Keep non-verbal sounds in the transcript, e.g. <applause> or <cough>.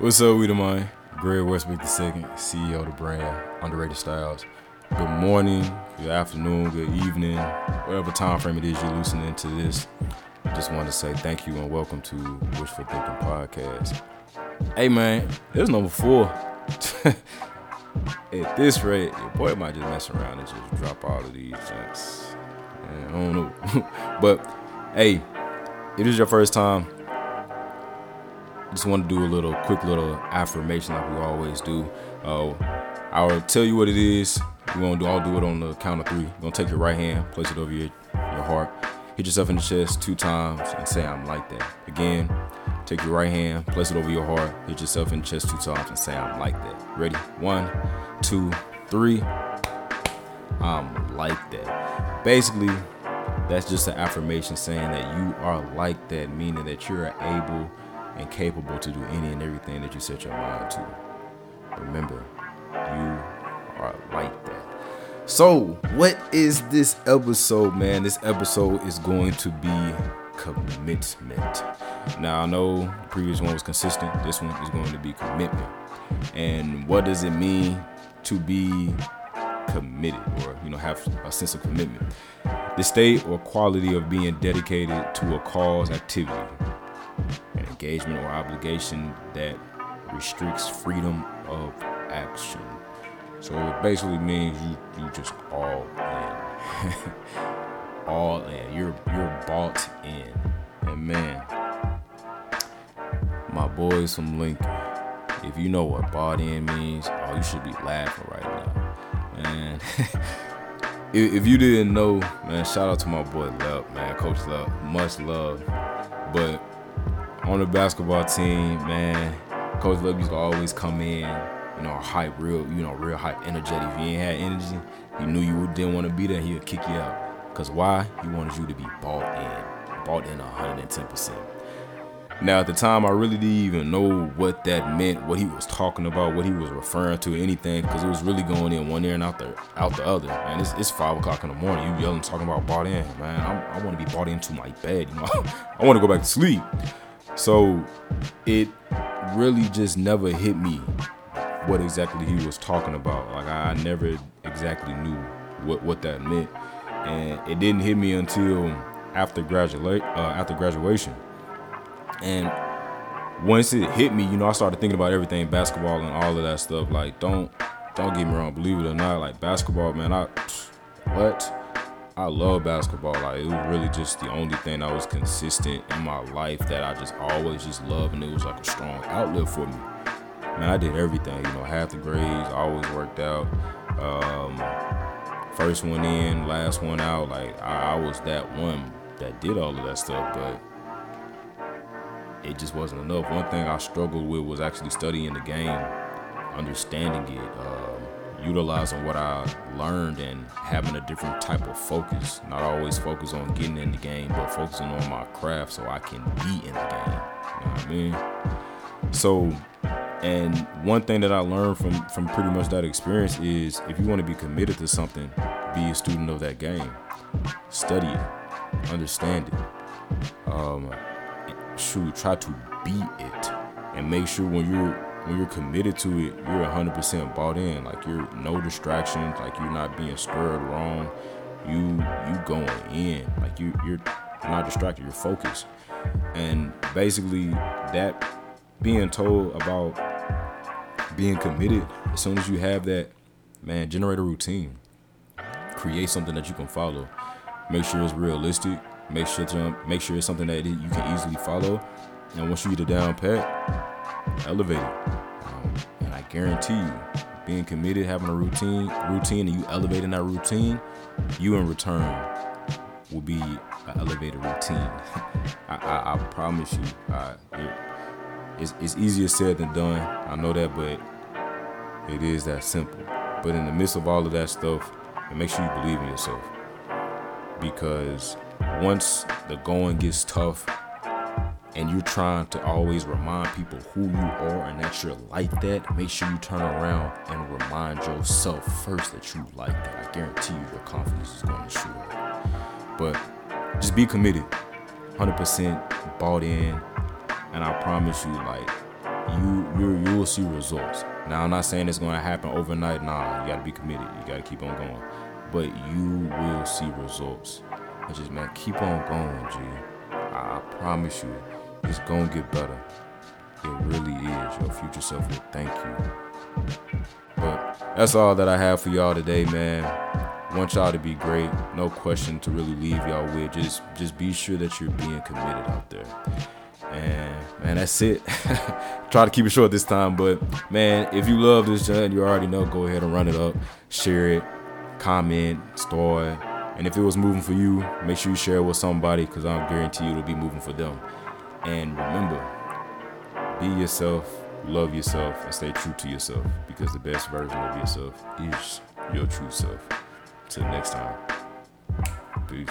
What's up, we the mind? Greg Westbrook II, CEO of the brand, Underrated Styles. Good morning, good afternoon, good evening, whatever time frame it is you're listening to this. Just want to say thank you and welcome to Wishful Thinking Podcast. Hey man, there's number four. <laughs> At this rate, your boy might just mess around and just drop all of these jinx. I don't know. <laughs> but hey, if this is your first time, just want to do a little quick little affirmation like we always do. Uh, I'll tell you what it is. We're gonna do. I'll do it on the count of three. You're gonna take your right hand, place it over your your heart, hit yourself in the chest two times, and say I'm like that. Again, take your right hand, place it over your heart, hit yourself in the chest two times, and say I'm like that. Ready? One, two, three. I'm like that. Basically, that's just an affirmation saying that you are like that, meaning that you're able and capable to do any and everything that you set your mind to. Remember, you are like that. So, what is this episode, man? This episode is going to be commitment. Now, I know the previous one was consistent. This one is going to be commitment. And what does it mean to be committed or, you know, have a sense of commitment? The state or quality of being dedicated to a cause activity engagement or obligation that restricts freedom of action. So it basically means you you just all in. <laughs> all in. You're you're bought in. And man, my boys from Lincoln, if you know what bought in means, oh you should be laughing right now. Man. <laughs> if you didn't know, man, shout out to my boy Love, man, Coach Love, Much love. But on the basketball team, man, Coach Love used to always come in, you know, hype, real, you know, real hype, energetic. If you ain't had energy, you knew you didn't want to be there, he would kick you out. Cause why? He wanted you to be bought in, bought in 110%. Now, at the time, I really didn't even know what that meant, what he was talking about, what he was referring to, anything, because it was really going in one ear and out the out the other. And it's, it's five o'clock in the morning. You yelling, talking about bought in, man. I'm, i want to be bought into my bed. You know, <laughs> I want to go back to sleep. So it really just never hit me what exactly he was talking about. Like I never exactly knew what what that meant, and it didn't hit me until after graduate uh, after graduation. And once it hit me, you know, I started thinking about everything basketball and all of that stuff. Like don't don't get me wrong, believe it or not, like basketball, man, I what I love basketball. Like it was really just the only thing that was consistent in my life that I just always just loved, and it was like a strong outlet for me. Man, I did everything. You know, half the grades, always worked out. Um, first one in, last one out. Like I, I was that one that did all of that stuff, but it just wasn't enough. One thing I struggled with was actually studying the game, understanding it. Um, utilizing what I learned and having a different type of focus. Not always focus on getting in the game, but focusing on my craft so I can be in the game. You know what I mean? So, and one thing that I learned from from pretty much that experience is if you want to be committed to something, be a student of that game. Study it, understand it. Um, shoot, try to be it, and make sure when you're when you're committed to it, you're 100% bought in. Like you're no distractions. Like you're not being stirred wrong. You you going in. Like you you're not distracted. You're focused. And basically, that being told about being committed. As soon as you have that, man, generate a routine. Create something that you can follow. Make sure it's realistic. Make sure to, make sure it's something that you can easily follow. And once you get it down pat, elevated. Um, and I guarantee you, being committed, having a routine, routine, and you elevating that routine, you in return will be an elevated routine. <laughs> I, I, I, promise you. It, it's, it's easier said than done. I know that, but it is that simple. But in the midst of all of that stuff, make sure you believe in yourself. Because once the going gets tough, and you're trying to always remind people who you are and that you're like that, make sure you turn around and remind yourself first that you like that. I guarantee you your confidence is going to shoot up. But just be committed, 100% bought in, and I promise you, like, you you you will see results. Now I'm not saying it's gonna happen overnight. Nah, you gotta be committed. You gotta keep on going. But you will see results. I just man, keep on going, G. I, I promise you, it's gonna get better. It really is. Your future self will thank you. But that's all that I have for y'all today, man. Want y'all to be great. No question to really leave y'all with. Just just be sure that you're being committed out there. And man, that's it. <laughs> Try to keep it short this time, but man, if you love this joint, you already know. Go ahead and run it up, share it, comment, store it. And if it was moving for you, make sure you share it with somebody because I guarantee you it'll be moving for them. And remember, be yourself, love yourself, and stay true to yourself because the best version of yourself is your true self. Till next time, peace.